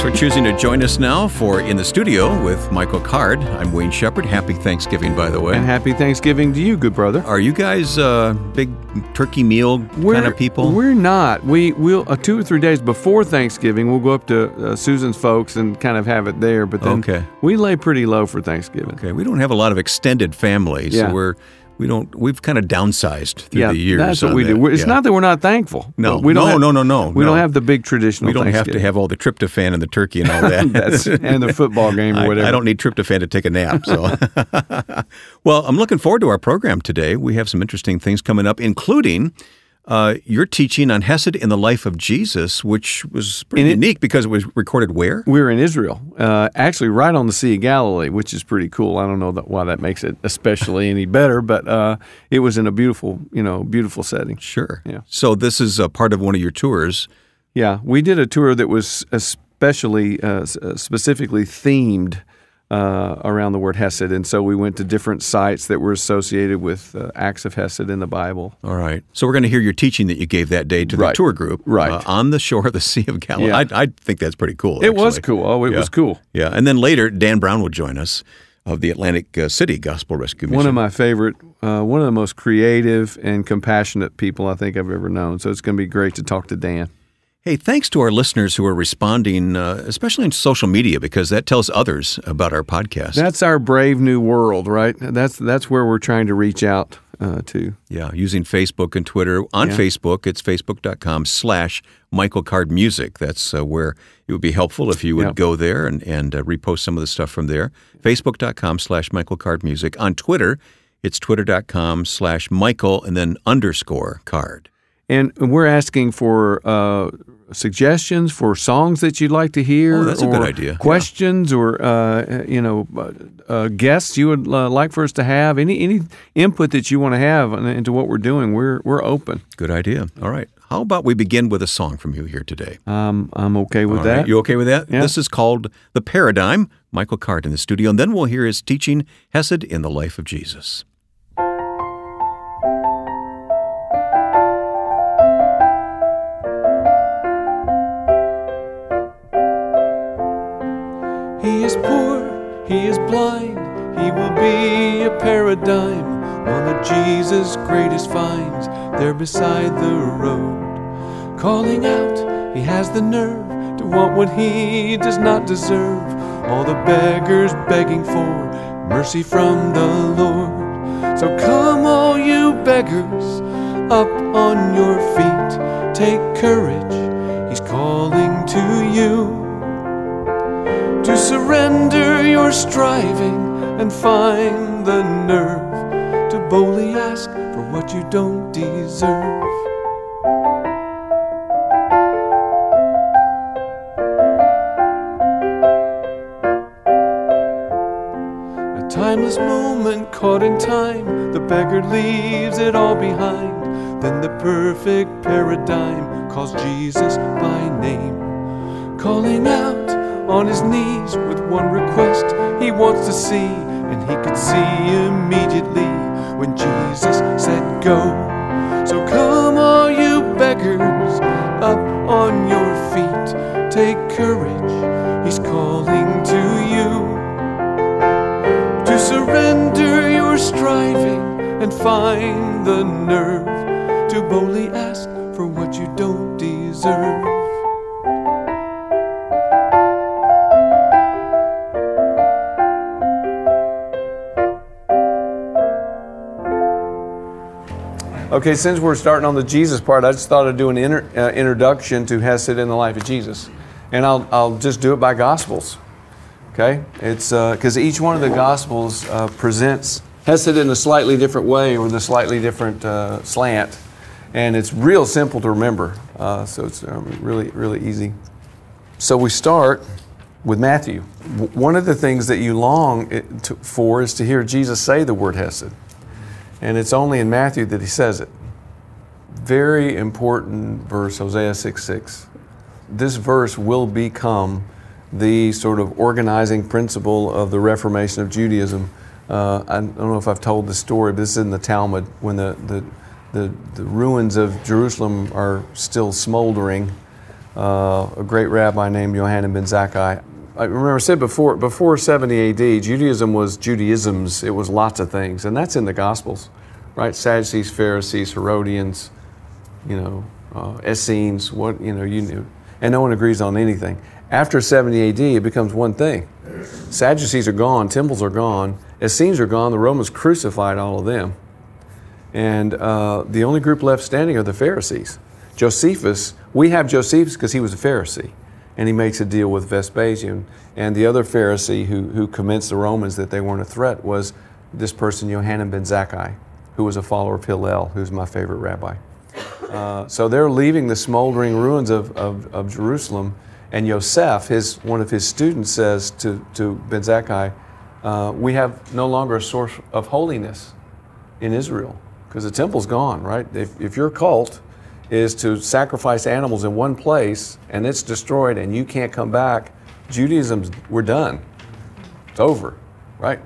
Thanks for choosing to join us now for In the Studio with Michael Card. I'm Wayne Shepherd. Happy Thanksgiving, by the way. And happy Thanksgiving to you, good brother. Are you guys uh, big turkey meal we're, kind of people? We're not. We will uh, two or three days before Thanksgiving, we'll go up to uh, Susan's folks and kind of have it there. But then Okay. we lay pretty low for Thanksgiving. Okay, we don't have a lot of extended families, Yeah. so we're we don't we've kind of downsized through yeah, the years. that's what we that. do. It's Yeah. not that we're not thankful. No, we don't no, have, no, no, no, We no. don't have the big traditional. we don't have to have all the tryptophan and the turkey and all that. That's and the football game or I, whatever. I don't need tryptophan to take a nap. So, well, I'm looking forward to our program today. We have some interesting things coming up, including uh, your teaching on Hesed in the life of Jesus, which was pretty And it- unique because it was recorded where? We're in Israel, uh, actually right on the Sea of Galilee, which is pretty cool. I don't know that, why that makes it especially any better, but uh, it was in a beautiful, you know, beautiful setting. Sure. Yeah. So this is a part of one of your tours. Yeah, we did a tour that was especially uh, uh, specifically themed uh, around the word Hesed, and so we went to different sites that were associated with uh, acts of Hesed in the Bible. All right. So we're going to hear your teaching that you gave that day to the Right. tour group, Right. uh, on the shore of the Sea of Galilee. Yeah. I, I think that's pretty cool. It was cool. Oh, it Yeah. was cool. Yeah. And then later, Dan Brown will join us of the Atlantic uh, City Gospel Rescue Mission. One of my favorite, uh, one of the most creative and compassionate people I think I've ever known. So it's going to be great to talk to Dan. Hey, thanks to our listeners who are responding, uh, especially in social media, because that tells others about our podcast. That's our brave new world, right? That's that's where we're trying to reach out uh, to. yeah, using Facebook and Twitter. On Yeah. Facebook, it's facebook.com slash Michael Card Music. That's uh, where it would be helpful if you would Yeah. go there and, and uh, repost some of the stuff from there. Facebook.com slash Michael Card Music. On Twitter, it's twitter.com slash Michael and then underscore card. And we're asking for uh, suggestions for songs that you'd like to hear. Oh, that's a good idea. Questions or uh, you know uh, uh, guests you would uh, like for us to have. Any any input that you want to have into what we're doing. We're we're open. Good idea. All right. How about we begin with a song from you here today? Um, I'm okay with All that. right. You okay with that? Yeah. This is called The Paradigm. Michael Card in the studio, and then we'll hear his teaching, Hesed in the Life of Jesus. Is poor, he is blind, he will be a paradigm. One of Jesus' greatest finds there beside the road. Calling out, he has the nerve to want what he does not deserve. All the beggars begging for mercy from the Lord. So come, all you beggars, up on your feet. Take courage, he's calling to you to surrender your striving and find the nerve to boldly ask for what you don't deserve. A timeless moment caught in time, the beggar leaves it all behind. Then the perfect paradigm calls Jesus by name calling out on his knees with one request he wants to see, and he could see immediately when Jesus said, Go. So come, all you beggars, up on your feet. Take courage, he's calling to you to surrender your striving and find the nerve to boldly ask Okay, since we're starting on the Jesus part, I just thought I'd do an inter, uh, introduction to Hesed in the life of Jesus. And I'll, I'll just do it by Gospels. Okay? It's because each one of the Gospels uh, presents Hesed in a slightly different way or with a slightly different uh, slant. And it's real simple to remember. Uh, so it's um, really, really easy. So we start with Matthew. W- One of the things that you long to, for is to hear Jesus say the word Hesed. And it's only in Matthew that he says it. Very important verse, Hosea 6 6. This verse will become the sort of organizing principle of the Reformation of Judaism. Uh, I don't know if I've told this story, but this is in the Talmud when the, the, the, the ruins of Jerusalem are still smoldering. Uh, a great rabbi named Yohanan ben Zakkai. I remember I said before, before 70 AD, Judaism was Judaisms. It was lots of things, and that's in the Gospels, right? Sadducees, Pharisees, Herodians, you know, uh, Essenes, what, you know, you knew. And no one agrees on anything. After 70 AD, it becomes one thing. Sadducees are gone, temples are gone, Essenes are gone, the Romans crucified all of them. And uh, the only group left standing are the Pharisees. Josephus, we have Josephus because he was a Pharisee, and he makes a deal with Vespasian. And the other Pharisee who, who convinced the Romans that they weren't a threat was this person, Yohanan ben Zakkai, who was a follower of Hillel, who's my favorite rabbi. Uh, so they're leaving the smoldering ruins of, of, of, Jerusalem, and Yosef, his, one of his students, says to, to Ben Zakkai, uh, We have no longer a source of holiness in Israel because the temple's gone, right? If, if your cult is to sacrifice animals in one place and it's destroyed and you can't come back, Judaism's, we're done. It's over, right?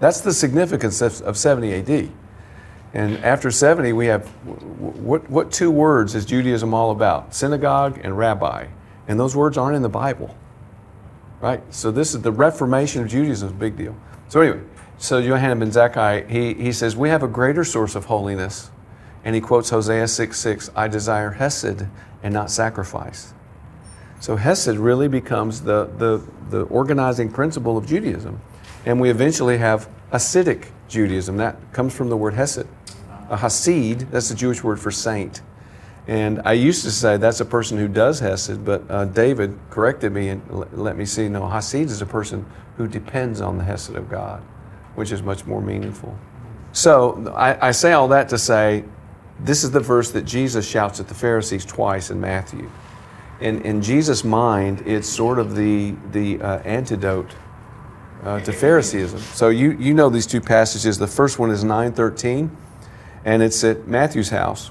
That's the significance of, of 70 AD. And after 70, we have what, what two words is Judaism all about? Synagogue and rabbi. And those words aren't in the Bible, right? So this is the Reformation of Judaism is a big deal. So anyway, so Yohanan ben Zakkai, he, he says, we have a greater source of holiness. And he quotes Hosea 6, 6, I desire Hesed and not sacrifice. So Hesed really becomes the, the, the organizing principle of Judaism. And we eventually have Hasidic Judaism. That comes from the word Hesed. A Hasid, that's the Jewish word for saint. And I used to say that's a person who does Hesed, but uh, David corrected me and l- let me see no, Hasid is a person who depends on the Hesed of God, which is much more meaningful. So I, I say all that to say this is the verse that Jesus shouts at the Pharisees twice in Matthew. In, in Jesus' mind, it's sort of the, the uh, antidote uh, to Phariseeism. So you, you know these two passages. The first one is 913, and it's at Matthew's house.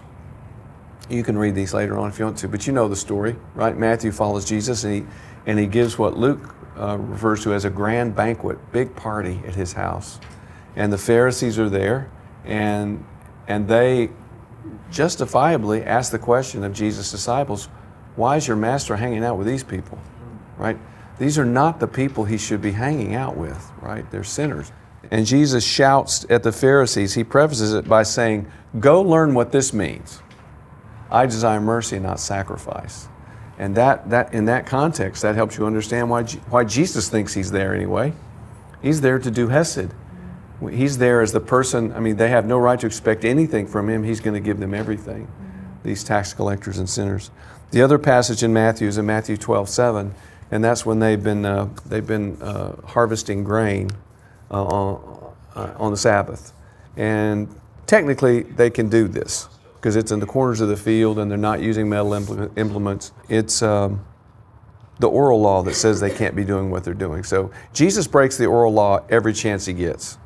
You can read these later on if you want to, but you know the story, right? Matthew follows Jesus, and he, and he gives what Luke uh, refers to as a grand banquet, big party at his house. And the Pharisees are there, and, and they justifiably ask the question of Jesus' disciples, why is your master hanging out with these people? Right? These are not the people he should be hanging out with, right? They're sinners. And Jesus shouts at the Pharisees, he prefaces it by saying, Go learn what this means. I desire mercy, not sacrifice. And that, that, in that context, that helps you understand why, why Jesus thinks he's there anyway. He's there to do Hesed. He's there as the person, I mean, they have no right to expect anything from him. He's going to give them everything, these tax collectors and sinners. The other passage in Matthew is in Matthew 12, 7, and that's when they've been, uh, they've been uh, harvesting grain uh, on, uh, on the Sabbath. And technically, they can do this because it's in the corners of the field and they're not using metal implements. It's um, the oral law that says they can't be doing what they're doing. So Jesus breaks the oral law every chance he gets.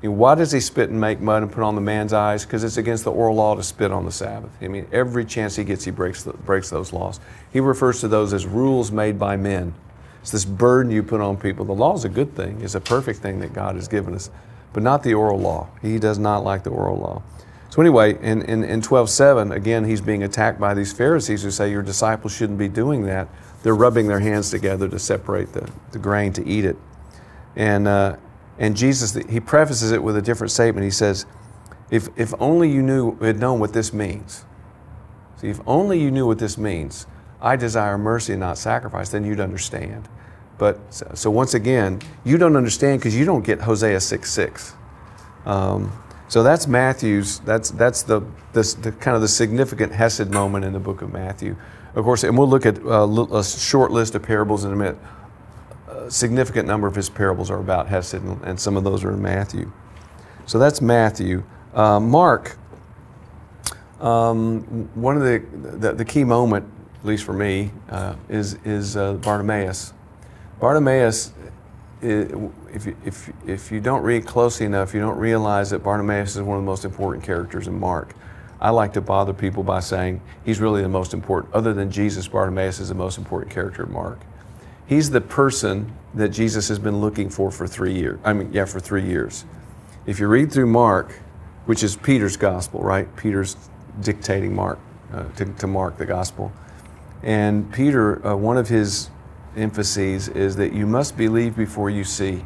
Why does he spit and make mud and put on the man's eyes? Because it's against the oral law to spit on the Sabbath. I mean, every chance he gets, he breaks, the, breaks those laws. He refers to those as rules made by men. It's this burden you put on people. The law is a good thing, it's a perfect thing that God has given us, but not the oral law. He does not like the oral law. So, anyway, in, in, in 12.7, again, he's being attacked by these Pharisees who say your disciples shouldn't be doing that. They're rubbing their hands together to separate the, the grain to eat it. And, uh, and Jesus, he prefaces it with a different statement. He says, if, if only you knew, had known what this means. See, if only you knew what this means, I desire mercy and not sacrifice, then you'd understand. But so once again, you don't understand because you don't get Hosea 6 6. Um, so that's Matthew's, that's, that's the, the, the, kind of the significant Hesed moment in the book of Matthew. Of course, and we'll look at uh, a short list of parables in a minute significant number of his parables are about Hesed, and, and some of those are in Matthew. So that's Matthew. Uh, Mark, um, one of the, the, the, key moment, at least for me, uh, is, is uh, Bartimaeus. Bartimaeus, if you, if, if you don't read closely enough, you don't realize that Bartimaeus is one of the most important characters in Mark. I like to bother people by saying he's really the most important, other than Jesus, Bartimaeus is the most important character in Mark. He's the person that Jesus has been looking for for three years. I mean, yeah, for three years. If you read through Mark, which is Peter's gospel, right? Peter's dictating Mark uh, to, to, Mark the gospel. And Peter, uh, one of his emphases is that you must believe before you see.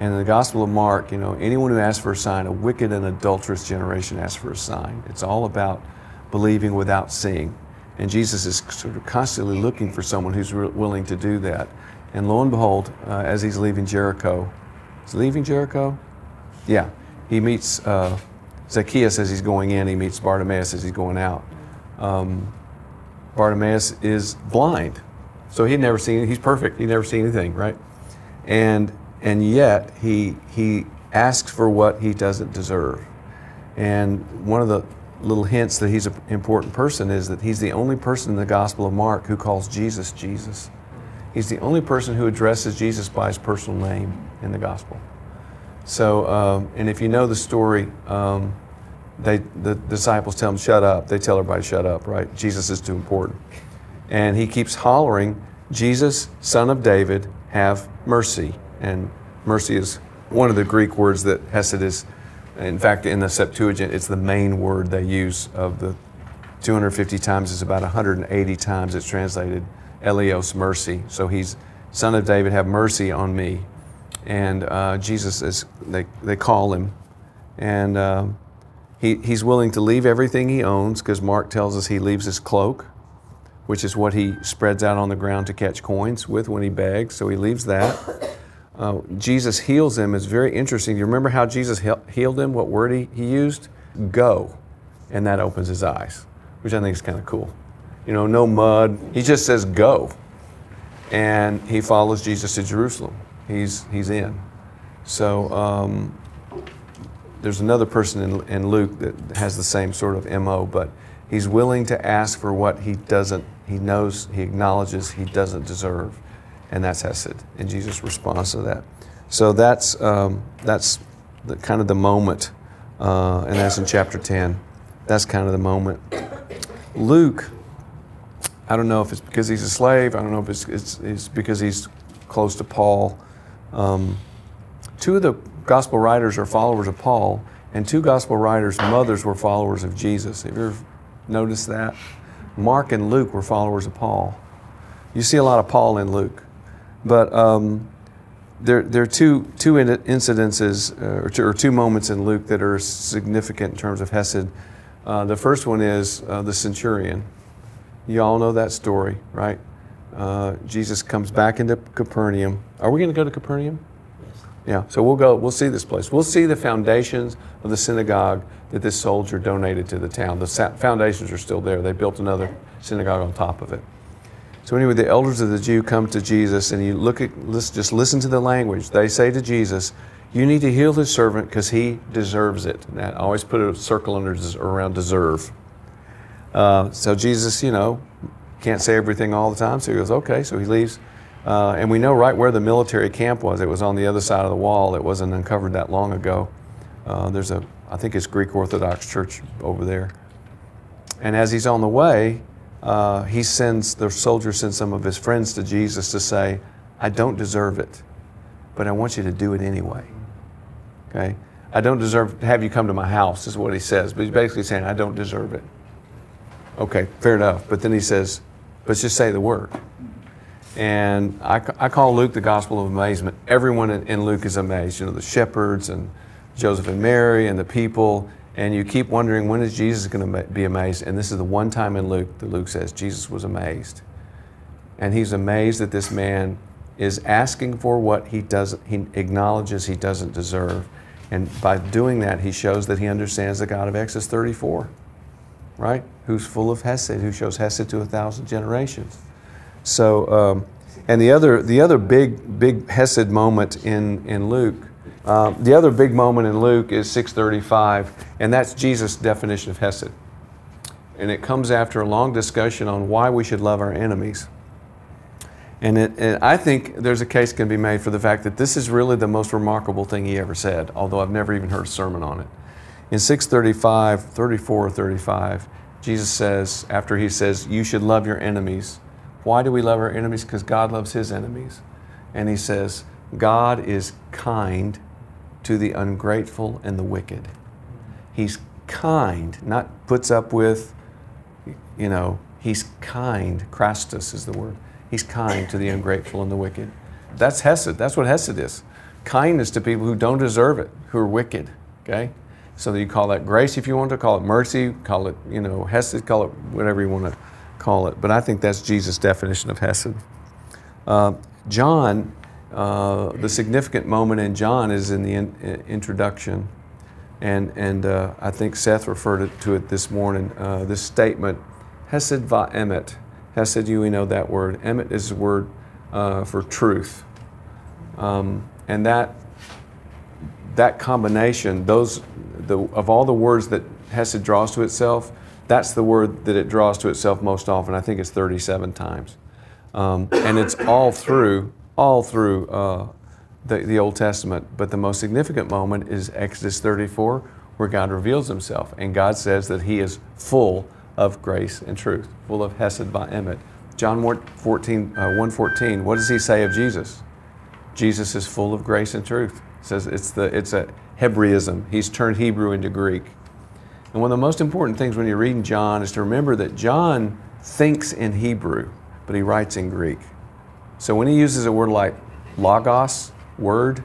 And in the Gospel of Mark, you know, anyone who asks for a sign, a wicked and adulterous generation asks for a sign. It's all about believing without seeing. And Jesus is sort of constantly looking for someone who's willing to do that. And lo and behold, uh, as he's leaving Jericho, is he leaving Jericho? Yeah, he meets uh, Zacchaeus as he's going in. He meets Bartimaeus as he's going out. Um, Bartimaeus is blind, so he'd never seen. He's perfect. He'd never seen anything, right? And and yet he he asks for what he doesn't deserve. And one of the little hints that he's an important person is that he's the only person in the Gospel of Mark who calls Jesus Jesus. He's the only person who addresses Jesus by his personal name in the Gospel. So, um, and if you know the story, um, they, the disciples tell him, shut up. They tell everybody, shut up, right? Jesus is too important. And he keeps hollering, Jesus, son of David, have mercy. And mercy is one of the Greek words that Hesed is in fact, in the Septuagint, it's the main word they use of the 250 times. It's about 180 times it's translated Eleos, mercy. So he's, Son of David, have mercy on me. And uh, Jesus is, they, they call him. And uh, he, he's willing to leave everything he owns because Mark tells us he leaves his cloak, which is what he spreads out on the ground to catch coins with when he begs. So he leaves that uh, Jesus heals him is very interesting. Do You remember how Jesus healed him? What word he, he used? Go. And that opens his eyes, which I think is kind of cool. You know, no mud. He just says go. And he follows Jesus to Jerusalem. He's, he's in. So um, there's another person in, in Luke that has the same sort of MO, but he's willing to ask for what he doesn't, he knows, he acknowledges he doesn't deserve and that's Hesed. And Jesus responds to that. So that's, um, that's the, kind of the moment, uh, and that's in chapter 10. That's kind of the moment. Luke, I don't know if it's because he's a slave, I don't know if it's, it's, it's because he's close to Paul. Um, two of the gospel writers are followers of Paul, and two gospel writers' mothers were followers of Jesus. Have you ever noticed that? Mark and Luke were followers of Paul. You see a lot of Paul in Luke. But um, there, there are two, two incidences uh, or, two, or, two, moments in Luke that are significant in terms of Hesed. Uh, the first one is uh, the centurion. You all know that story, right? Uh, Jesus comes back into Capernaum. Are we going to go to Capernaum? Yes. Yeah, so we'll go, we'll see this place. We'll see the foundations of the synagogue that this soldier donated to the town. The foundations are still there. They built another synagogue on top of it. So anyway, the elders of the Jew come to Jesus, and you look at let's just listen to the language. They say to Jesus, "You need to heal his servant because he deserves it." And I always put a circle under around deserve. Uh, so Jesus, you know, can't say everything all the time. So he goes, "Okay." So he leaves, uh, and we know right where the military camp was. It was on the other side of the wall. It wasn't uncovered that long ago. Uh, there's a, I think it's Greek Orthodox church over there. And as he's on the way, uh, he sends, the soldier sends some of his friends to Jesus to say, I don't deserve it, but I want you to do it anyway. Okay? I don't deserve to have you come to my house, is what he says. But he's basically saying, I don't deserve it. Okay, fair enough. But then he says, let's just say the word. And I, I call Luke the gospel of amazement. Everyone in, in Luke is amazed. You know, the shepherds and Joseph and Mary and the people and you keep wondering when is Jesus going to be amazed? And this is the one time in luke that luke says jesus was amazed. And he's amazed that this man is asking for what he doesn't he acknowledges he doesn't deserve. And by doing that he shows that he understands the god of exodus 34 right? Who's full of hesed who shows hesed to a thousand generations. So um, and the other the other big big hesed moment in in luke uh, the other big moment in Luke is 635, and that's Jesus' definition of Hesed. And it comes after a long discussion on why we should love our enemies. And, it, and, I think there's a case can be made for the fact that this is really the most remarkable thing he ever said, although I've never even heard a sermon on it. In 635, 34 or 35, Jesus says, after he says, You should love your enemies. Why do we love our enemies? Because God loves his enemies. And he says, God is kind to the ungrateful and the wicked. He's kind, not puts up with, you know, He's kind. Chrestos is the word. He's kind to the ungrateful and the wicked. That's Hesed. That's what Hesed is. Kindness to people who don't deserve it, who are wicked. Okay? So you call that grace if you want to call it mercy, call it, you know, Hesed, call it whatever you want to call it. But I think that's Jesus' definition of Hesed. Uh, John, uh, the significant moment in John is in the in, uh, introduction. And, and uh, I think Seth referred to it this morning, uh, this statement, Hesed va emet. Hesed, you we know that word. Emet is the word uh, for truth. Um, and that, that combination, those, the, of all the words that Hesed draws to itself, that's the word that it draws to itself most often. I think it's 37 times. Um, and it's all through, all through uh, the, the Old Testament. But the most significant moment is Exodus 34, where God reveals himself. And God says that he is full of grace and truth, full of Hesed va Emet. John 14, uh, 114, what does he say of Jesus? Jesus is full of grace and truth. It says it's, the, it's a Hebraism. He's turned Hebrew into Greek. And one of the most important things when you're reading John is to remember that John thinks in Hebrew, but he writes in Greek. So when he uses a word like logos, word,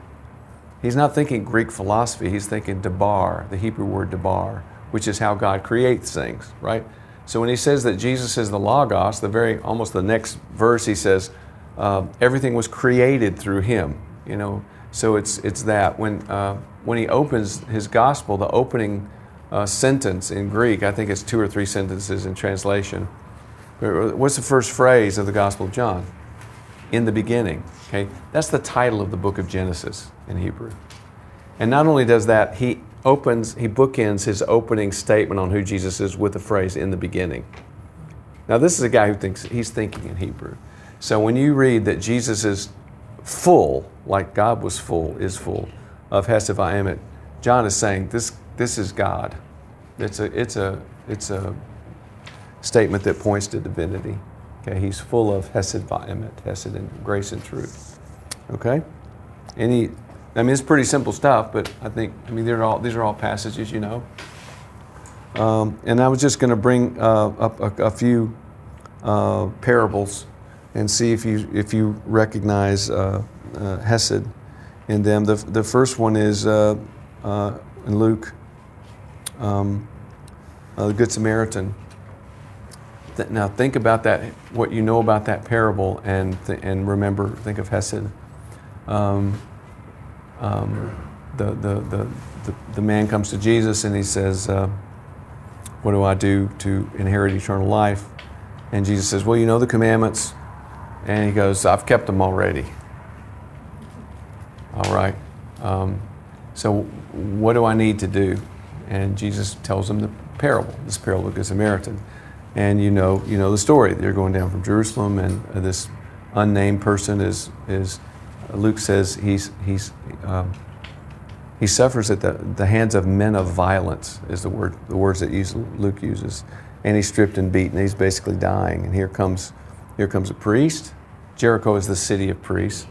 he's not thinking Greek philosophy, he's thinking debar, the Hebrew word debar, which is how God creates things, right? So when he says that Jesus is the logos, the very almost the next verse he says, uh, everything was created through him, you know. So it's it's that when uh, when he opens his gospel, the opening uh, sentence in Greek. I think it's two or three sentences in translation. What's the first phrase of the Gospel of John? In the beginning. Okay, that's the title of the book of Genesis in Hebrew. And not only does that, he opens, he bookends his opening statement on who Jesus is with the phrase "in the beginning." Now, this is a guy who thinks he's thinking in Hebrew. So when you read that Jesus is full, like God was full, is full of Hesed John is saying this, this is God. It's a, it's a, it's a statement that points to divinity. Okay, he's full of hesed va'emet, hesed and grace and truth. Okay, any, I mean, it's pretty simple stuff, but I think, I mean, they're all, these are all passages, you know. Um, and I was just going to bring uh, up a, a few uh, parables and see if you if you recognize uh, uh hesed in them. The, the first one is uh, uh, in Luke um, the Good Samaritan. Th- now think about that, what you know about that parable, and and remember, think of Hesed. Um, um, the, the, the, the, the man comes to Jesus and he says, uh, What do I do to inherit eternal life? And Jesus says, Well, you know the commandments. And he goes, I've kept them already. All right. Um, so, what do I need to do? and Jesus tells him the parable, this parable of the Good Samaritan. And you know, you know the story. They're going down from Jerusalem, and this unnamed person is is Luke says he's he's um, he suffers at the, the hands of men of violence is the word the words that Luke uses, and he's stripped and beaten. He's basically dying, and here comes here comes a priest. Jericho is the city of priests.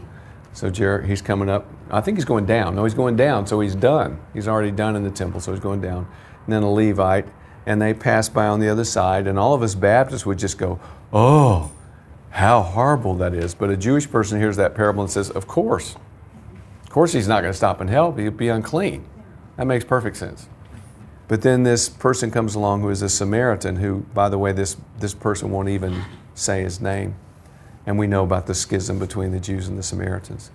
So Jer- he's coming up. I think he's going down. No, he's going down. So he's done. He's already done in the temple. So he's going down. And then a Levite, and they pass by on the other side. And all of us Baptists would just go, "Oh, how horrible that is!" But a Jewish person hears that parable and says, "Of course, of course, he's not going to stop and help. He'd be unclean." That makes perfect sense. But then this person comes along who is a Samaritan, who, by the way, this this person won't even say his name and we know about the schism between the Jews and the Samaritans.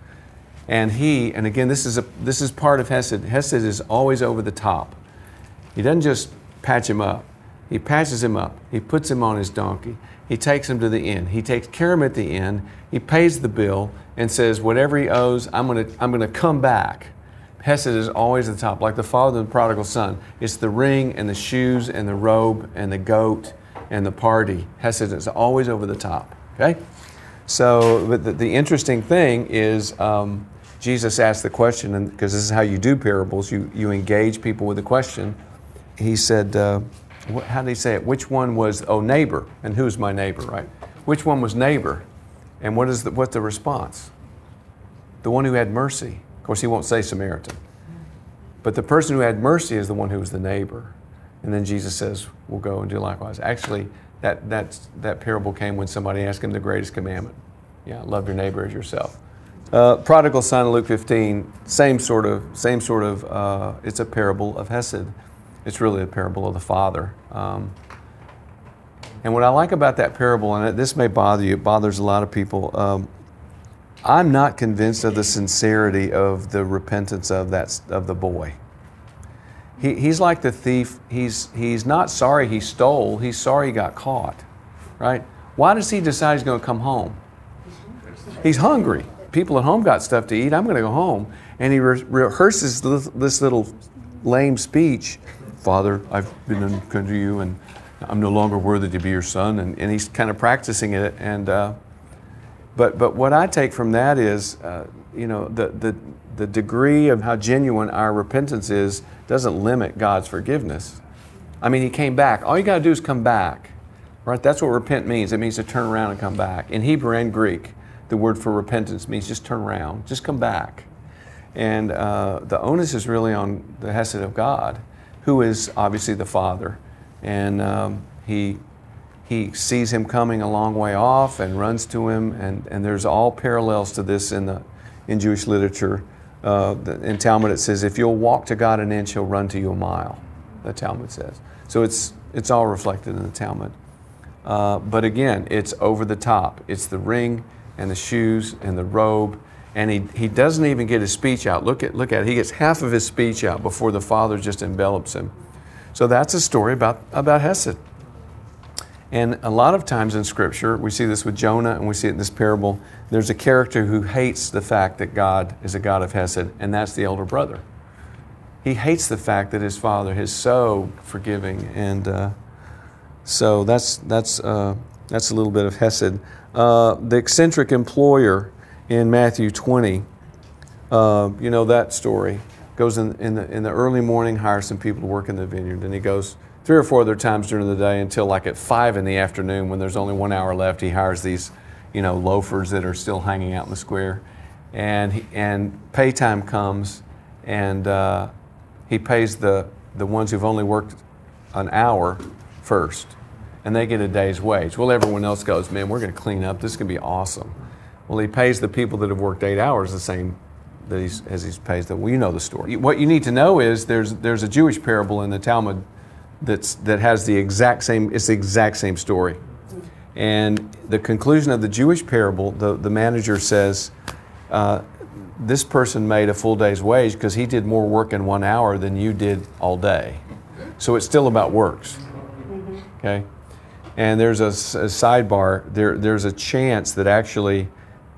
And he, and again, this is, a, this is part of Hesed. Hesed is always over the top. He doesn't just patch him up, he patches him up. He puts him on his donkey. He takes him to the inn. He takes care of him at the inn. He pays the bill and says, Whatever he owes, I'm going to I'm to come back. Hesed is always at the top, like the father of the prodigal son. It's the ring and the shoes and the robe and the goat and the party. Hesed is always over the top. Okay? So, but the, the interesting thing is, um, Jesus asked the question, because this is how you do parables, you, you engage people with a question. He said, uh, what, how did he say it? Which one was, oh, neighbor, and who's my neighbor, right? Which one was neighbor? And what is the, what's the response? The one who had mercy. Of course, he won't say Samaritan. But the person who had mercy is the one who was the neighbor. And then Jesus says, we'll go and do likewise. Actually, that, that, that parable came when somebody asked him the greatest commandment. Yeah, love your neighbor as yourself. Uh, prodigal son Luke 15, same sort of, same sort of, uh, it's a parable of Hesed. It's really a parable of the father. Um, and what I like about that parable, and this may bother you, it bothers a lot of people. Um, I'm not convinced of the sincerity of the repentance of that of the boy. He, he's like the thief. He's he's not sorry he stole. He's sorry he got caught, right? Why does he decide he's going to come home? He's hungry. People at home got stuff to eat. I'm going to go home, and he re- rehearses this, this little lame speech. Father, I've been unto you, and I'm no longer worthy to be your son. And, and he's kind of practicing it, and. Uh, but, but what I take from that is, uh, you know, the, the, the degree of how genuine our repentance is doesn't limit God's forgiveness. I mean, He came back. All you got to do is come back, right? That's what repent means. It means to turn around and come back. In Hebrew and Greek, the word for repentance means just turn around, just come back. And uh, the onus is really on the Hesed of God, who is obviously the Father. And um, He he sees him coming a long way off and runs to him, and, and there's all parallels to this in, the, in Jewish literature. Uh, in Talmud, it says, If you'll walk to God an inch, he'll run to you a mile, the Talmud says. So it's, it's all reflected in the Talmud. Uh, but again, it's over the top. It's the ring and the shoes and the robe. And he, he doesn't even get his speech out. Look at, look at it. He gets half of his speech out before the Father just envelops him. So that's a story about, about Hesed. And a lot of times in Scripture, we see this with Jonah and we see it in this parable. There's a character who hates the fact that God is a God of Hesed, and that's the elder brother. He hates the fact that his father is so forgiving, and uh, so that's that's uh, that's a little bit of Hesed. Uh, the eccentric employer in Matthew 20, uh, you know that story. Goes in, in the in the early morning, hires some people to work in the vineyard, and he goes three or four other times during the day until like at five in the afternoon when there's only one hour left. He hires these, you know, loafers that are still hanging out in the square, and he, and pay time comes, and uh, he pays the the ones who've only worked an hour first, and they get a day's wage. Well, everyone else goes, man, we're going to clean up. This is going to be awesome. Well, he pays the people that have worked eight hours the same that he's, as he pays them. Well, you know the story. What you need to know is there's there's a Jewish parable in the Talmud that's, that has the exact same, it's the exact same story. And the conclusion of the Jewish parable, the, the manager says, uh, this person made a full day's wage because he did more work in one hour than you did all day. So it's still about works. Okay? And there's a, a sidebar, there, there's a chance that actually,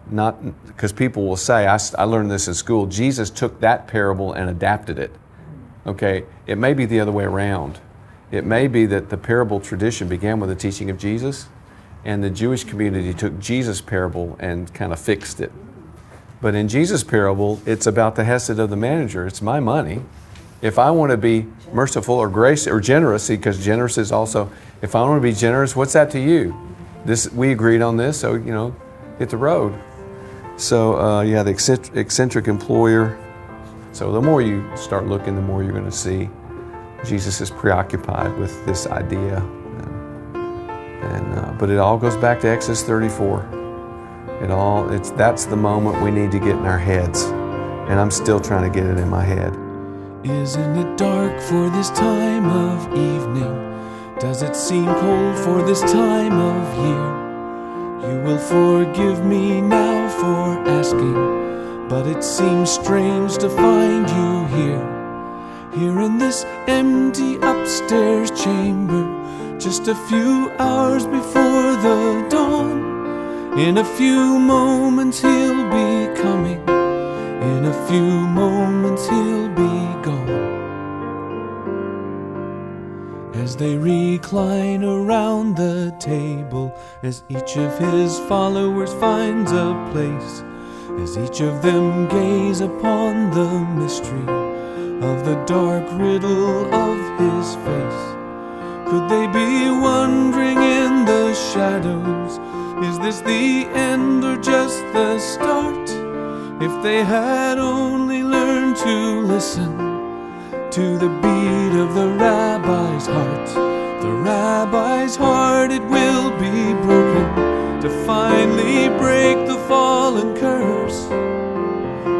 not because people will say, I, I learned this in school, Jesus took that parable and adapted it. Okay? It may be the other way around. It may be that the parable tradition began with the teaching of Jesus, and the Jewish community took Jesus' parable and kind of fixed it. But in Jesus' parable, it's about the hesed of the manager. It's my money. If I want to be merciful or grace or generous, because generous is also, if I want to be generous, what's that to you? This we agreed on this, so you know, hit the road. So uh, yeah, the eccentric employer. So the more you start looking, the more you're going to see. Jesus is preoccupied with this idea. And, and uh, but it all goes back to Exodus 34. It all it's that's the moment we need to get in our heads. And I'm still trying to get it in my head. Isn't it dark for this time of evening? Does it seem cold for this time of year? You will forgive me now for asking, but it seems strange to find you here. Here in this empty upstairs chamber, just a few hours before the dawn. In a few moments he'll be coming, in a few moments he'll be gone. As they recline around the table, as each of his followers finds a place, as each of them gaze upon the mystery of the dark riddle of his face. Could they be wandering in the shadows? Is this the end or just the start? If they had only learned to listen to the beat of the rabbi's heart, The rabbi's heart it will be broken to finally break the fallen curse.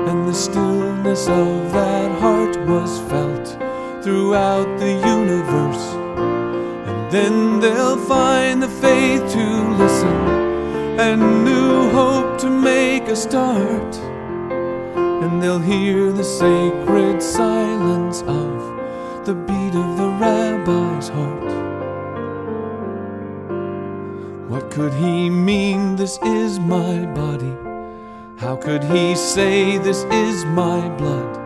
And the stillness of that heart was felt throughout the universe. And then they'll find the faith to listen and new hope to make a start. And they'll hear the sacred silence of the beat of the rabbi's heart. What could he mean? This is my body. How could he say, This is my blood?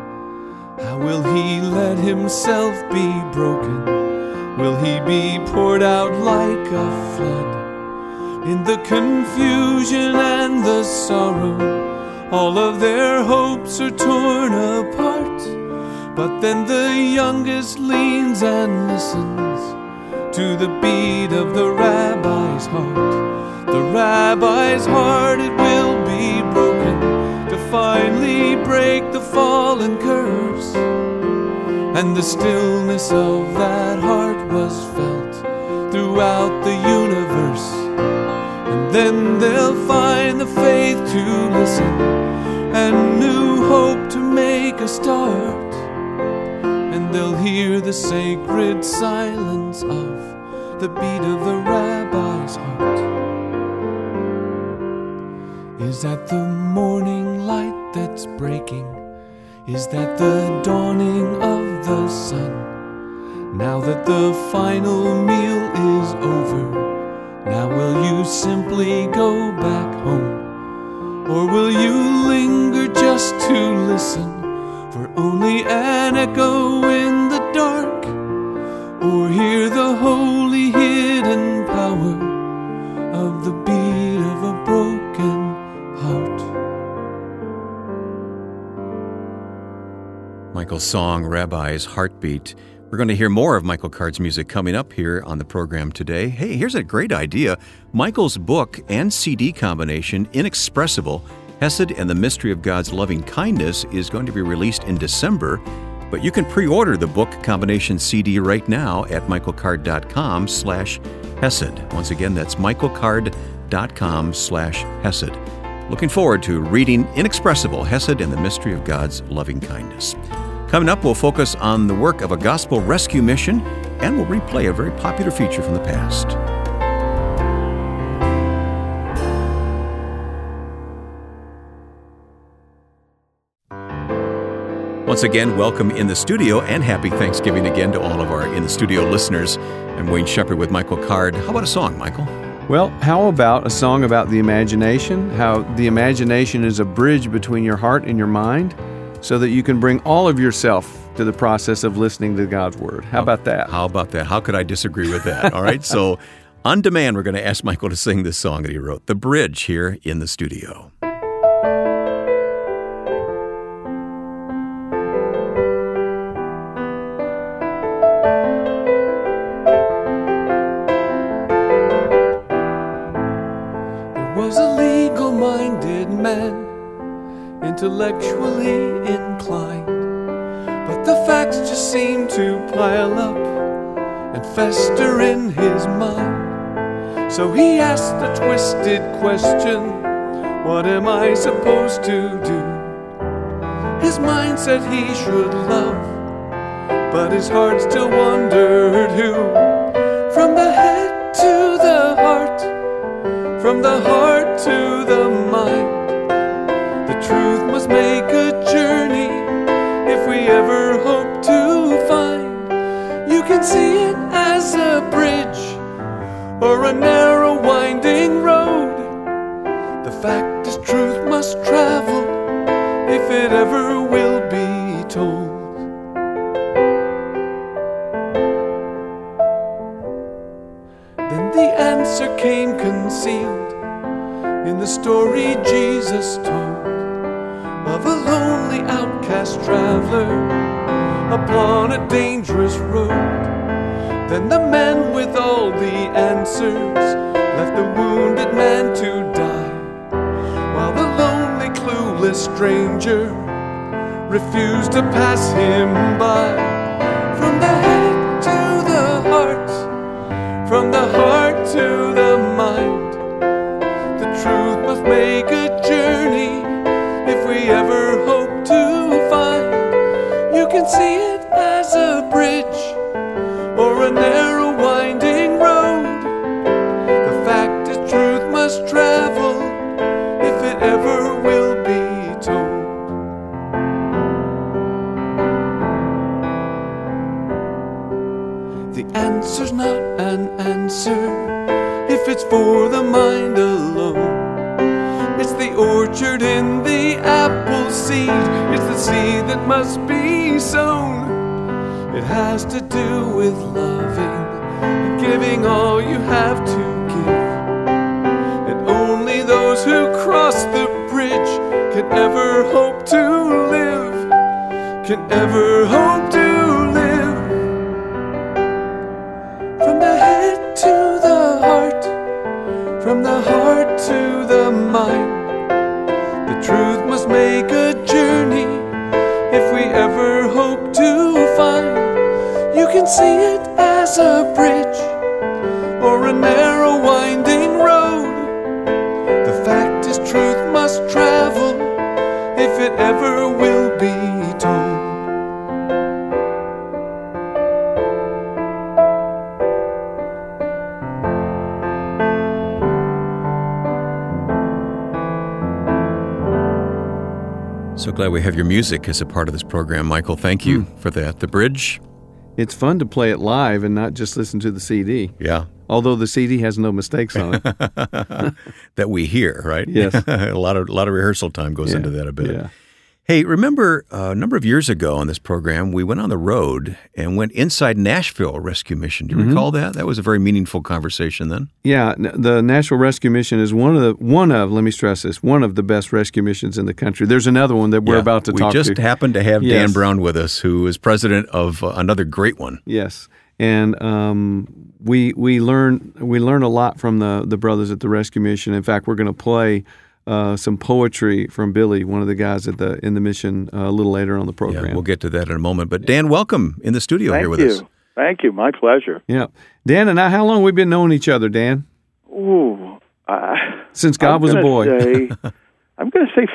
How will he let himself be broken? Will he be poured out like a flood? In the confusion and the sorrow, all of their hopes are torn apart. But then the youngest leans and listens to the beat of the rabbi's heart. The rabbi's heart, it will be broken to finally break the fallen curse. And the stillness of that heart was felt throughout the universe. And then they'll find the faith to listen and new hope to make a start and they'll hear the sacred silence of the beat of the rabbi's heart. Is that the morning light that's breaking? Is that the dawning of the sun? Now that the final meal is over, now will you simply go back home? Or will you linger just to listen? for only an echo in the dark, or hear the holy hidden power of the beat of a broken heart. Michael's song, Rabbi's Heartbeat. We're going to hear more of Michael Card's music coming up here on the program today. Hey, here's a great idea. Michael's book and CD combination, Inexpressible, Hesed and the Mystery of God's Loving Kindness is going to be released in December, but you can pre-order the book combination CD right now at michaelcard.com slash Hesed. Once again, that's michaelcard.com slash Hesed. Looking forward to reading Inexpressible, Hesed and the Mystery of God's Loving Kindness. Coming up, we'll focus on the work of a gospel rescue mission, and we'll replay a very popular feature from the past. Once again, welcome in the studio and happy Thanksgiving again to all of our in the studio listeners. I'm Wayne Shepherd with Michael Card. How about a song, Michael? Well, how about a song about the imagination? How the imagination is a bridge between your heart and your mind so that you can bring all of yourself to the process of listening to God's Word. How about that? How about that? How could I disagree with that? All right, so on demand, we're going to ask Michael to sing this song that he wrote, The Bridge, here in the studio. There was a legal minded man, intellectually seem to pile up and fester in his mind. So he asked the twisted question What am I supposed to do? His mind said he should love, but his heart still wondered who. From the head to the heart, from the heart to see it as a bridge or a narrow dangerous road. Then the man with all the answers left the wounded man to die, while the lonely, clueless stranger refused to pass him by. From the head to the heart, from the heart to the it's for the mind alone. It's the orchard in the apple seed, it's the seed that must be sown. It has to do with loving and giving all you have to give. And only those who cross the bridge can ever hope to live, can ever hope to if it ever will be told. So glad we have your music as a part of this program, Michael. Thank you hmm. for that. The bridge, It's fun to play it live and not just listen to the CD. yeah, Although the CD has no mistakes on it. that we hear, right? Yes. a lot of a lot of rehearsal time goes into that a bit. Yeah. Hey, remember uh, a number of years ago on this program, we went on the road and went inside Nashville Rescue Mission. Do you recall that? That was a very meaningful conversation then. Yeah, the Nashville Rescue Mission is one of the one of let me stress this one of the best rescue missions in the country. There's another one that we're Yeah, about to we talk We just to. happened to have Dan Brown with us, who is president of uh, another great one. Yes, and um, we we learn we learn a lot from the the brothers at the Rescue Mission. In fact, we're going to play uh, some poetry from Billy, one of the guys at the in the mission, uh, a little later on the Yeah, program. we'll get to that in a moment. But Dan, welcome in the studio Thank here with you. us. Thank you. My pleasure. Yeah, Dan and I. How long we been knowing each other, Dan? Ooh. Uh, Since God I'm was a boy. Say, I'm going to say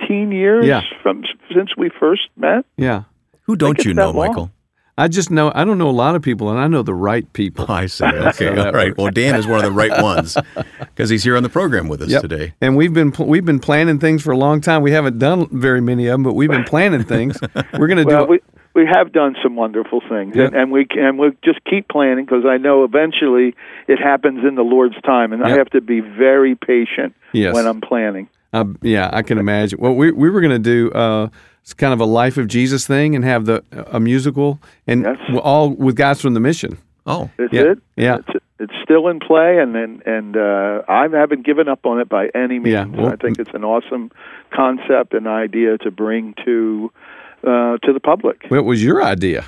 15 years Yeah. from since we first met. yeah, Who don't you that know, long. Michael? I just know I don't know a lot of people, and I know the right people. I see. Okay, So all works. Well, Dan is one of the right ones because he's here on the program with us Yep. today. And we've been pl- we've been planning things for a long time. We haven't done very many of them, but we've been planning things. We're going to Well, do. we we have done some wonderful things, Yeah. and, and we and we just keep planning because I know eventually it happens in the Lord's time, and I have to be very patient Yes. when I'm planning. Uh, yeah, I can imagine. Well, we we were going to do uh, it's kind of a life of Jesus thing and have the a musical and Yes. all with guys from the mission. Oh, That's Yeah. it. Yeah. It's, it's still in play, and and, and uh, I haven't given up on it by any means. Yeah, well- I think it's an awesome concept and idea to bring to uh, to the public. What was your idea?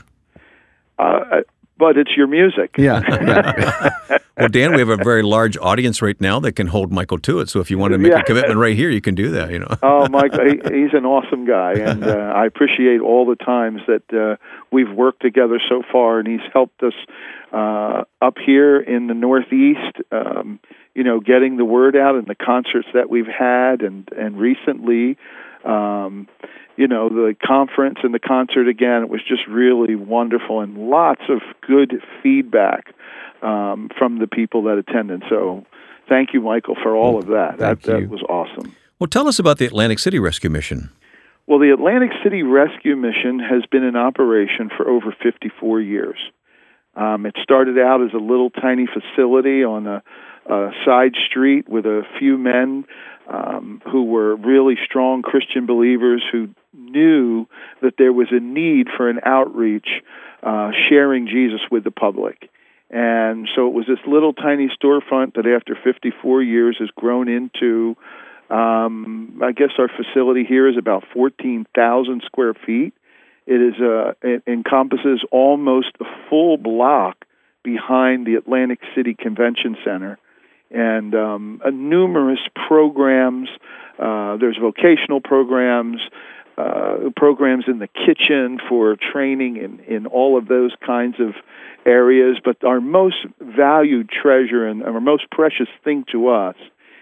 Uh, but it's your music. Yeah, yeah. well, Dan, we have a very large audience right now that can hold Michael to it. So if you want to make Yeah. a commitment right here, you can do that. You know. oh, Mike, he, he's an awesome guy, and uh, I appreciate all the times that uh, we've worked together so far, and he's helped us uh, up here in the Northeast. Um, you know, getting the word out and the concerts that we've had, and and recently, um, you know, the conference and the concert again. It was just really wonderful, and lots of good feedback um, from the people that attended. So. Thank you, Michael, for all of that. Thank that, you. that was awesome. Well, tell us about the Atlantic City Rescue Mission. Well, the Atlantic City Rescue Mission has been in operation for over 54 years. Um, it started out as a little tiny facility on a, a side street with a few men um, who were really strong Christian believers who knew that there was a need for an outreach uh, sharing Jesus with the public. And so it was this little tiny storefront that after 54 years has grown into um, I guess our facility here is about 14,000 square feet. It is uh, it encompasses almost a full block behind the Atlantic City Convention Center, and um, uh, numerous programs. Uh, there's vocational programs. Uh, programs in the kitchen for training in, in all of those kinds of areas. But our most valued treasure and our most precious thing to us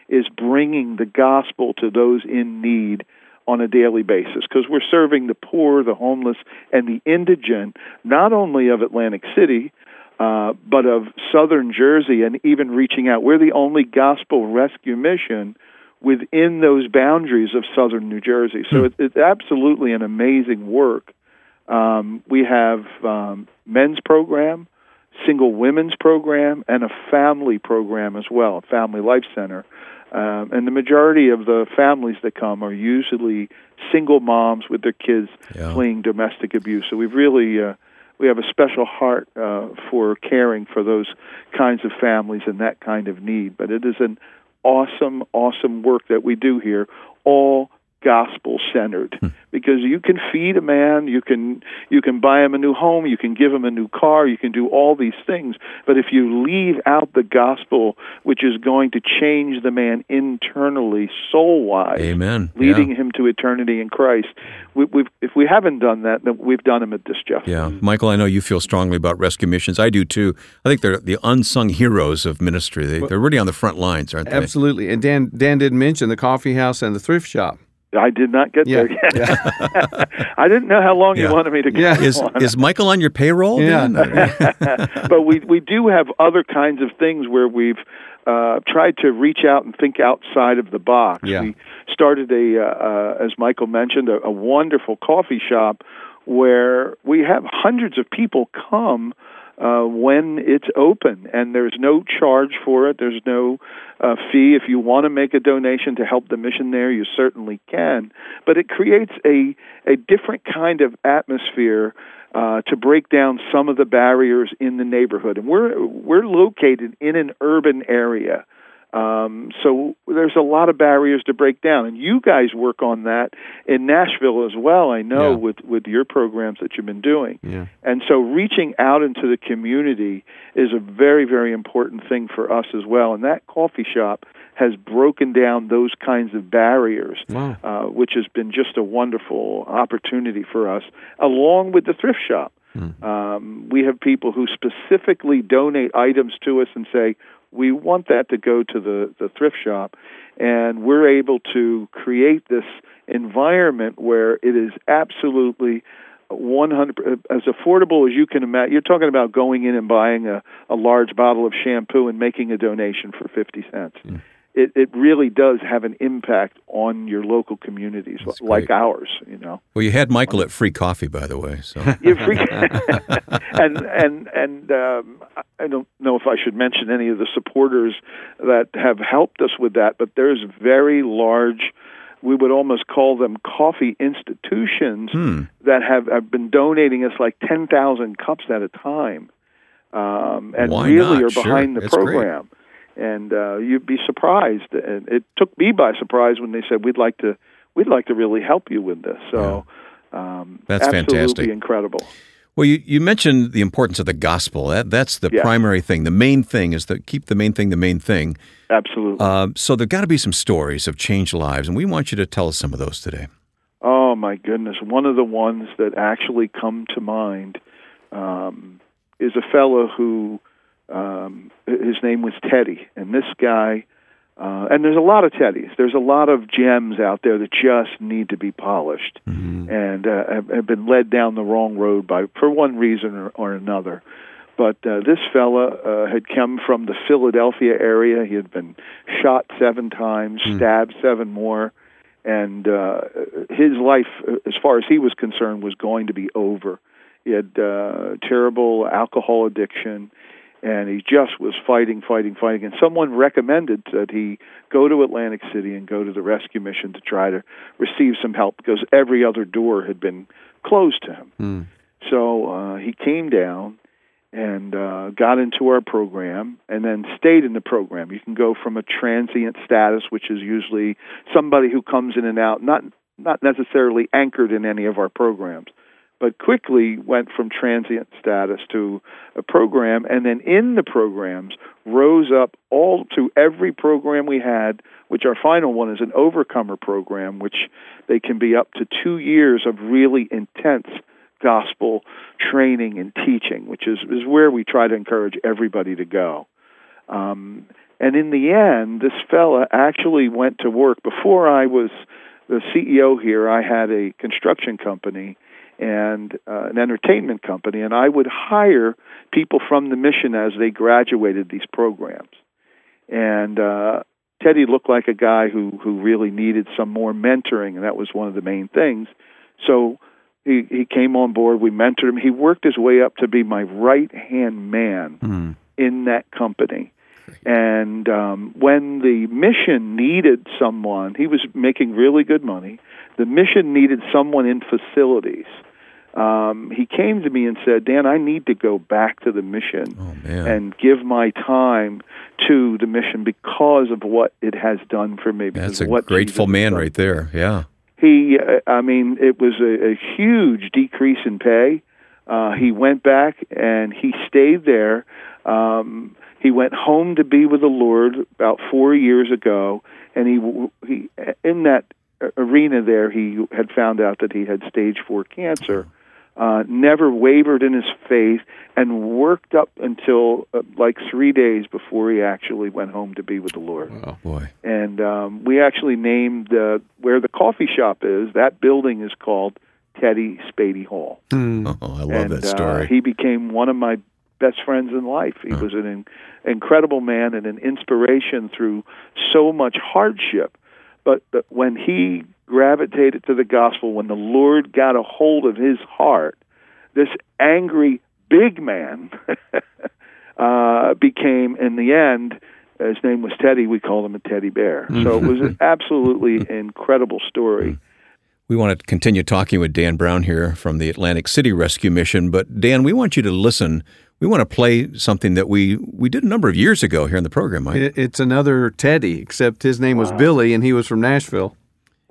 is bringing the gospel to those in need on a daily basis because we're serving the poor, the homeless, and the indigent, not only of Atlantic City, uh, but of southern Jersey and even reaching out. We're the only gospel rescue mission within those boundaries of southern New Jersey. So hmm. it, it's absolutely an amazing work. Um, we have um, men's program, single women's program, and a family program as well, a family life center. Um, and the majority of the families that come are usually single moms with their kids yeah. fleeing domestic abuse. So we've really uh, we have a special heart uh, for caring for those kinds of families and that kind of need. But it is an awesome, awesome work that we do here, all gospel centered hmm. because you can feed a man you can you can buy him a new home you can give him a new car you can do all these things. But if you leave out the gospel which is going to change the man internally soul wise amen. leading yeah. him to eternity in Christ we, have if we haven't done that then we've done him a disjustice. Yeah. Michael I know you feel strongly about rescue missions. I do too. I think they're the unsung heroes of ministry. They, they're really on the front lines aren't they? absolutely. And Dan Dan did mention the coffee house and the thrift shop I did not get yeah. there yet. Yeah. I didn't know how long yeah. you wanted me to go. Yeah. Is, is Michael on your payroll? Yeah. but we we do have other kinds of things where we've uh, tried to reach out and think outside of the box. Yeah. We started a, uh, uh, as Michael mentioned, a, a wonderful coffee shop where we have hundreds of people come uh, when it's open, and there's no charge for it. There's no uh, fee. If you want to make a donation to help the mission there, you certainly can. But it creates a a different kind of atmosphere uh, to break down some of the barriers in the neighborhood. And we're we're located in an urban area. Um, so there's a lot of barriers to break down, and you guys work on that in Nashville as well. I know yeah. with with your programs that you've been doing, yeah. and so reaching out into the community is a very very important thing for us as well. And that coffee shop has broken down those kinds of barriers, wow. uh, which has been just a wonderful opportunity for us, along with the thrift shop. Mm. Um, we have people who specifically donate items to us and say, we want that to go to the, the thrift shop, and we're able to create this environment where it is absolutely 100 as affordable as you can imagine. You're talking about going in and buying a, a large bottle of shampoo and making a donation for 50 cents. Mm it, it really does have an impact on your local communities That's like great. ours. You know. Well, you had Michael at free coffee, by the way. So free, and and and um, I don't know if I should mention any of the supporters that have helped us with that, but there's very large. We would almost call them coffee institutions hmm. that have, have been donating us like ten thousand cups at a time, um, and Why really not? are behind sure. the program. Great and uh, you'd be surprised. And it took me by surprise when they said we'd like to we'd like to really help you with this. So yeah. um, that's absolutely fantastic, incredible. Well, you, you mentioned the importance of the gospel. That that's the yeah. primary thing. The main thing is to keep the main thing the main thing. Absolutely. Uh, so there've got to be some stories of changed lives, and we want you to tell us some of those today. Oh my goodness! One of the ones that actually come to mind um, is a fellow who um, his name was Teddy, and this guy. Uh, and there's a lot of Teddies. There's a lot of gems out there that just need to be polished, mm-hmm. and uh, have, have been led down the wrong road by for one reason or, or another. But uh, this fella uh, had come from the Philadelphia area. He had been shot seven times, mm. stabbed seven more, and uh, his life, as far as he was concerned, was going to be over. He had uh, terrible alcohol addiction and he just was fighting, fighting, fighting. And someone recommended that he go to Atlantic City and go to the rescue mission to try to receive some help because every other door had been closed to him. Mm. So uh, he came down and uh, got into our program and then stayed in the program. You can go from a transient status, which is usually somebody who comes in and out, not not necessarily anchored in any of our programs but quickly went from transient status to a program, and then in the programs rose up all to every program we had, which our final one is an overcomer program, which they can be up to two years of really intense gospel training and teaching, which is, is where we try to encourage everybody to go. Um, and in the end, this fella actually went to work. Before I was the CEO here, I had a construction company and uh, an entertainment company, and I would hire people from the mission as they graduated these programs. And uh, Teddy looked like a guy who who really needed some more mentoring, and that was one of the main things. So he he came on board. We mentored him. He worked his way up to be my right hand man Mm. in that company. And um, when the mission needed someone, he was making really good money. The mission needed someone in facilities. Um, he came to me and said, Dan, I need to go back to the mission Oh and give my time to the mission because of what it has done for me. because That's a grateful man right there. Yeah. he uh, i mean it was a, a huge decrease in pay uh he went back and he stayed there um he went home to be with the lord about 4 years ago and he he in that arena there he had found out that he had stage 4 cancer uh, never wavered in his faith and worked up until uh, like three days before he actually went home to be with the Lord Oh Boy. and um, we actually named uh, where the coffee shop is. That building is called Teddy Spady Hall. Oh, I love and that story. Uh, he became one of my best friends in life. He was an in- incredible man and an inspiration through so much hardship. But, but when he gravitated to the gospel, when the Lord got a hold of his heart, this angry big man uh, became, in the end, his name was Teddy. We called him a teddy bear. So it was an absolutely incredible story. We want to continue talking with Dan Brown here from the Atlantic City Rescue Mission, but Dan, we want you to listen. We want to play something that we we did a number of years ago here in the program, Mike. It's another Teddy, except his name was Billy and he was from Nashville.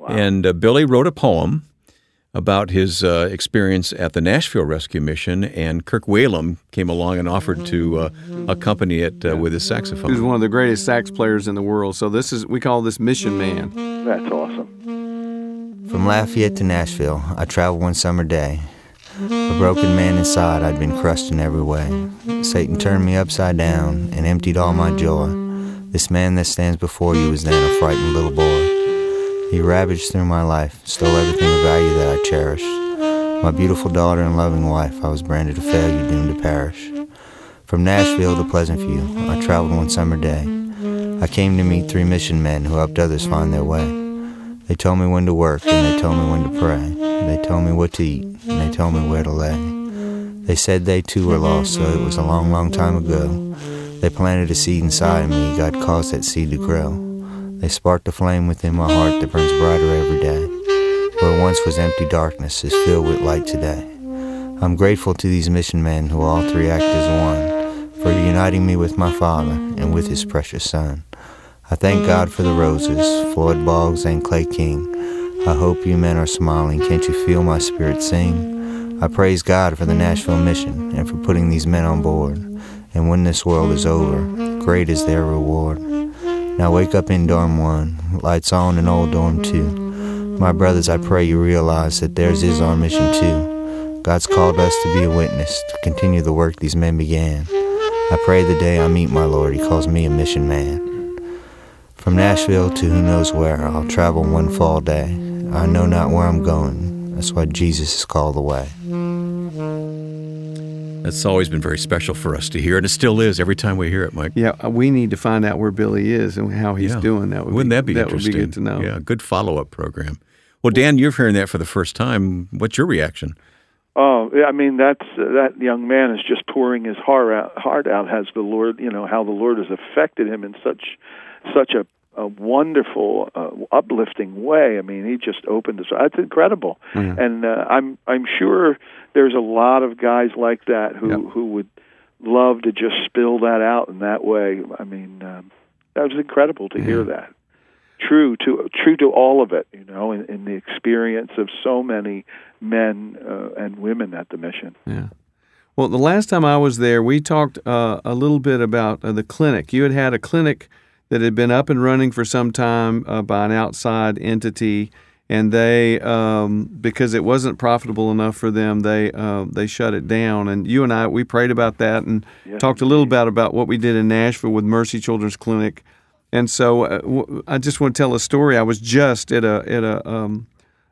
And uh, Billy wrote a poem about his uh, experience at the Nashville Rescue Mission, and Kirk Whalum came along and offered to uh, accompany it uh, with his saxophone. He's one of the greatest sax players in the world. So this is we call this Mission Man. That's awesome. From Lafayette to Nashville, I traveled one summer day. A broken man inside, I'd been crushed in every way. Satan turned me upside down and emptied all my joy. This man that stands before you is then a frightened little boy. He ravaged through my life, stole everything of value that I cherished. My beautiful daughter and loving wife, I was branded a failure doomed to perish. From Nashville to Pleasant View, I traveled one summer day. I came to meet three mission men who helped others find their way. They told me when to work and they told me when to pray. They told me what to eat and they told me where to lay. They said they too were lost, so it was a long, long time ago. They planted a seed inside of me, God caused that seed to grow. They sparked a flame within my heart that burns brighter every day. Where once was empty darkness is filled with light today. I'm grateful to these mission men who all three act as one for uniting me with my Father and with His precious Son. I thank God for the roses, Floyd Boggs and Clay King. I hope you men are smiling. Can't you feel my spirit sing? I praise God for the Nashville mission and for putting these men on board. And when this world is over, great is their reward. Now wake up in dorm one, lights on in old dorm two. My brothers, I pray you realize that theirs is our mission too. God's called us to be a witness, to continue the work these men began. I pray the day I meet my Lord, He calls me a mission man. From Nashville to who knows where, I'll travel one fall day. I know not where I'm going. That's why Jesus is called the way. That's always been very special for us to hear, and it still is every time we hear it, Mike. Yeah, uh, we need to find out where Billy is and how he's Yeah. doing. That would Wouldn't be, that be that interesting? would be good to know. Yeah, good follow up program. Well, Dan, you're hearing that for the first time. What's your reaction? Oh, I mean that's uh, that young man is just pouring his heart out. Heart out has the Lord, you know, how the Lord has affected him in such such a, a wonderful, uh, uplifting way. I mean, he just opened his. That's incredible, and uh, I'm I'm sure there's a lot of guys like that who Yep. who would love to just spill that out in that way. I mean, um, that was incredible to hear that. True to true to all of it, you know, in, in the experience of so many men uh, and women at the mission. Yeah. Well, the last time I was there, we talked uh, a little bit about uh, the clinic. You had had a clinic that had been up and running for some time uh, by an outside entity, and they, um, because it wasn't profitable enough for them, they uh, they shut it down. And you and I, we prayed about that and Yes, talked a little bit about what we did in Nashville with Mercy Children's Clinic. And so, uh, w- I just want to tell a story. I was just at a at a um,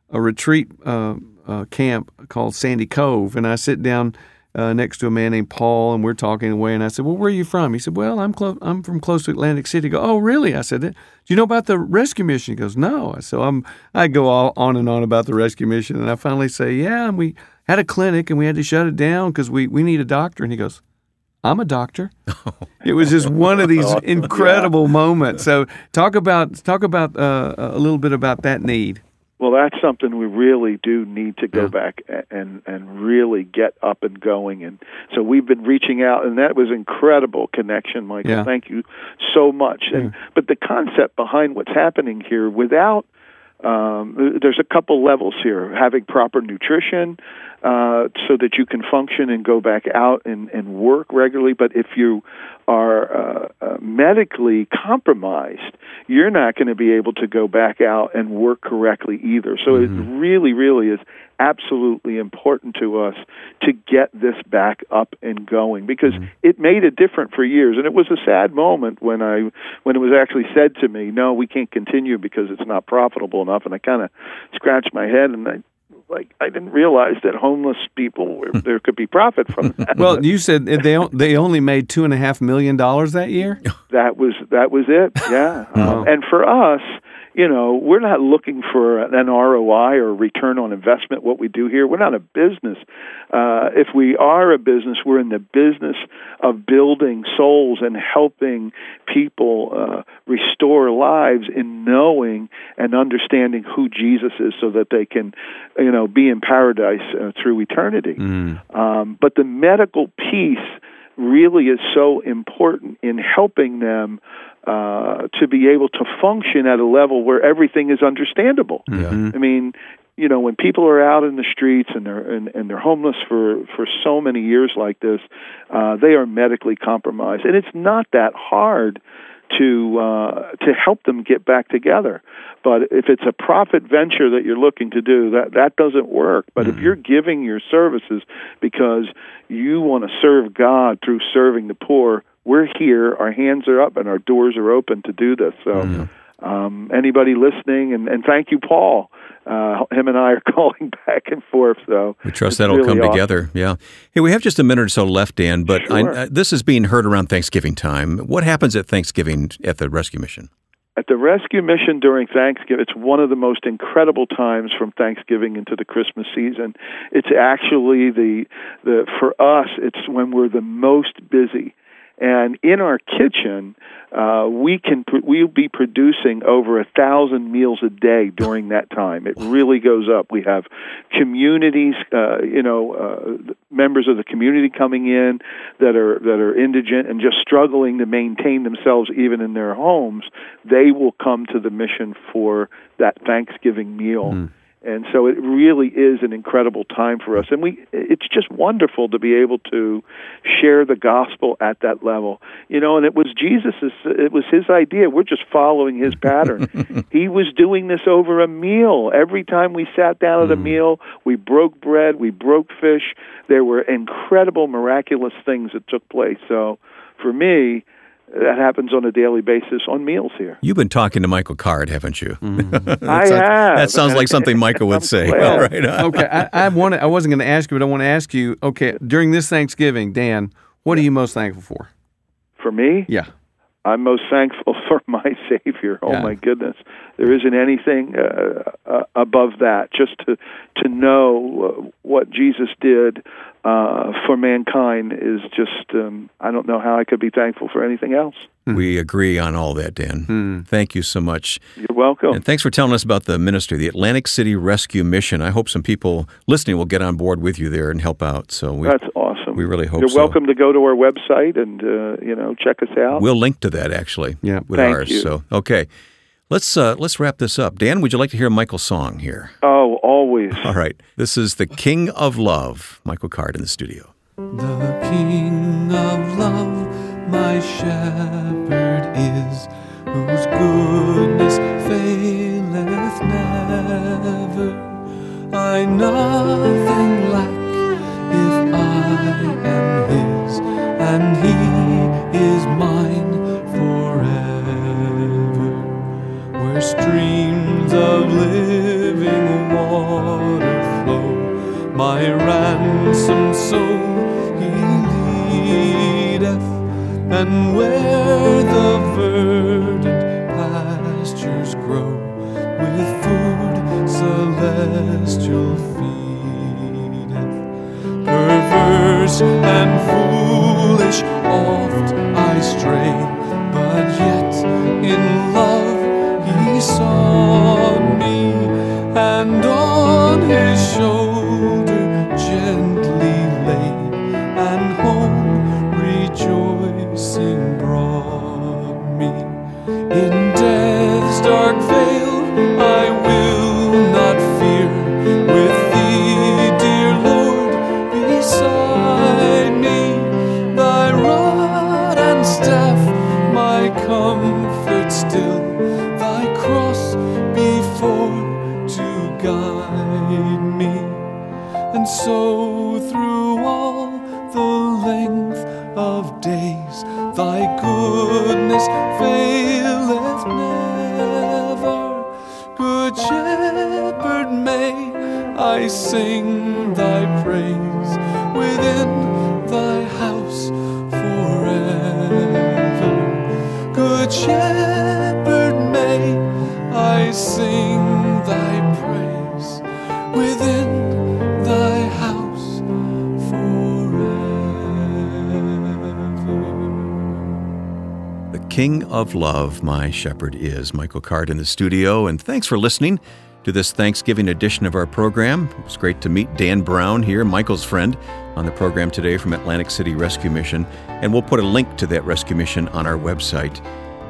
a retreat uh, uh, camp called Sandy Cove, and I sit down uh, next to a man named Paul, and we're talking away. And I said, "Well, where are you from?" He said, "Well, I'm close. I'm from close to Atlantic City." I go, "Oh, really?" I said, "Do you know about the rescue mission?" He goes, "No." So I'm I go all on and on about the rescue mission, and I finally say, "Yeah." And we had a clinic, and we had to shut it down because we we need a doctor. And he goes. I'm a doctor. it was just one of these incredible moments. So talk about talk about uh, a little bit about that need. Well, that's something we really do need to go Yeah. back and and really get up and going. And so we've been reaching out, and that was incredible connection, Michael. Yeah. Thank you so much. And but the concept behind what's happening here, without um, there's a couple levels here: having proper nutrition, uh, so that you can function and go back out and, and work regularly. But if you are uh, uh, medically compromised, you're not going to be able to go back out and work correctly either. So it really, really is absolutely important to us to get this back up and going because it made a difference for years and it was a sad moment when I when it was actually said to me no we can't continue because it's not profitable enough and I kind of scratched my head and I like I didn't realize that homeless people were, there could be profit from that. Well, you said they they only made two and a half million dollars that year. that was that was it. Yeah, um, and for us, you know, we're not looking for an ROI or return on investment. What we do here, we're not a business. Uh, if we are a business, we're in the business of building souls and helping people uh, restore lives in knowing and understanding who Jesus is, so that they can, you know, be in paradise uh, through eternity. Um, but the medical piece really is so important in helping them uh, to be able to function at a level where everything is understandable. I mean, you know, when people are out in the streets and they're and, and they're homeless for for so many years like this, uh, they are medically compromised, and it's not that hard to uh, to help them get back together. But if it's a profit venture that you're looking to do, that that doesn't work. But if you're giving your services because you want to serve God through serving the poor, we're here. Our hands are up and our doors are open to do this. So. Um, anybody listening, and, and thank you, Paul. Uh, him and I are calling back and forth. So We trust that'll really come awesome. together. Yeah. Hey, we have just a minute or so left, Dan, but I, Sure. uh, this is being heard around Thanksgiving time. What happens at Thanksgiving at the rescue mission? At the rescue mission during Thanksgiving, it's one of the most incredible times from Thanksgiving into the Christmas season. It's actually the the for us, it's when we're the most busy. And in our kitchen, uh, we can we'll be producing over a thousand meals a day during that time. It really goes up. We have communities, uh, you know, uh, members of the community coming in that are that are indigent and just struggling to maintain themselves even in their homes. They will come to the mission for that Thanksgiving meal. And so it really is an incredible time for us, and we it's just wonderful to be able to share the gospel at that level, you know. And it was Jesus's, it was his idea. We're just following his pattern. he was doing this over a meal. Every time we sat down at a mm. meal, we broke bread, we broke fish. There were incredible, miraculous things that took place. So, for me, that happens on a daily basis on meals here. You've been talking to Michael Card, haven't you? That I sounds- have. That sounds like something Michael would say. glad. All right. okay, I, I want I wasn't going to ask you, but I want to ask you. Okay, during this Thanksgiving, Dan, what are you most thankful for? For me, Yeah. I'm most thankful for my Savior. Oh Yeah. my goodness, there isn't anything uh, uh, above that. Just to to know uh, what Jesus did uh, for mankind is just um, I don't know how I could be thankful for anything else. We agree on all that, Dan. Thank you so much. You're welcome. And thanks for telling us about the ministry, the Atlantic City Rescue Mission. I hope some people listening will get on board with you there and help out. So we, That's awesome. we really hope You're so. welcome to go to our website and uh, you know check us out. We'll link to that actually Yeah. with Thank ours. you. So, okay. Let's uh, let's wrap this up. Dan, would you like to hear Michael's song here? Oh, always. All right. This is the King of Love, Michael Card in the studio. The King of Love, my shepherd is, whose goodness faileth never. I nothing lack if I am His, and He is mine streams of living water flow, my ransomed soul He leadeth, and where the verdant pastures grow with food celestial feedeth. Perverse and foolish oft I stray, but yet in love saw me, and on his shoulder of days, thy goodness faileth never. Good shepherd, may I sing King of Love, my shepherd is. Michael Card in the studio, and thanks for listening to this Thanksgiving edition of our program. It was great to meet Dan Brown here, Michael's friend, on the program today from Atlantic City Rescue Mission, and we'll put a link to that rescue mission on our website.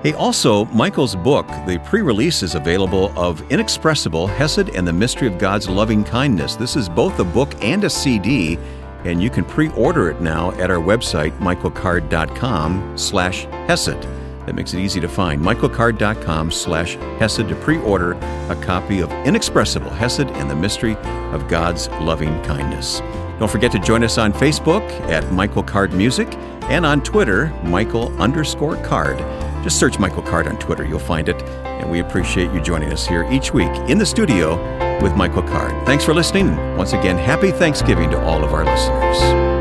Hey, also, Michael's book, the pre release is available of Inexpressible Hesed and the Mystery of God's Loving Kindness. This is both a book and a CD, and you can pre order it now at our website, michaelcard.com slash Hesed. That makes it easy to find. michaelcard.com slash Hesed to pre order a copy of Inexpressible Hesed and the Mystery of God's Loving Kindness. Don't forget to join us on Facebook at Michael Card Music and on Twitter, Michael underscore card. Just search Michael Card on Twitter, you'll find it. And we appreciate you joining us here each week in the studio with Michael Card. Thanks for listening. Once again, happy Thanksgiving to all of our listeners.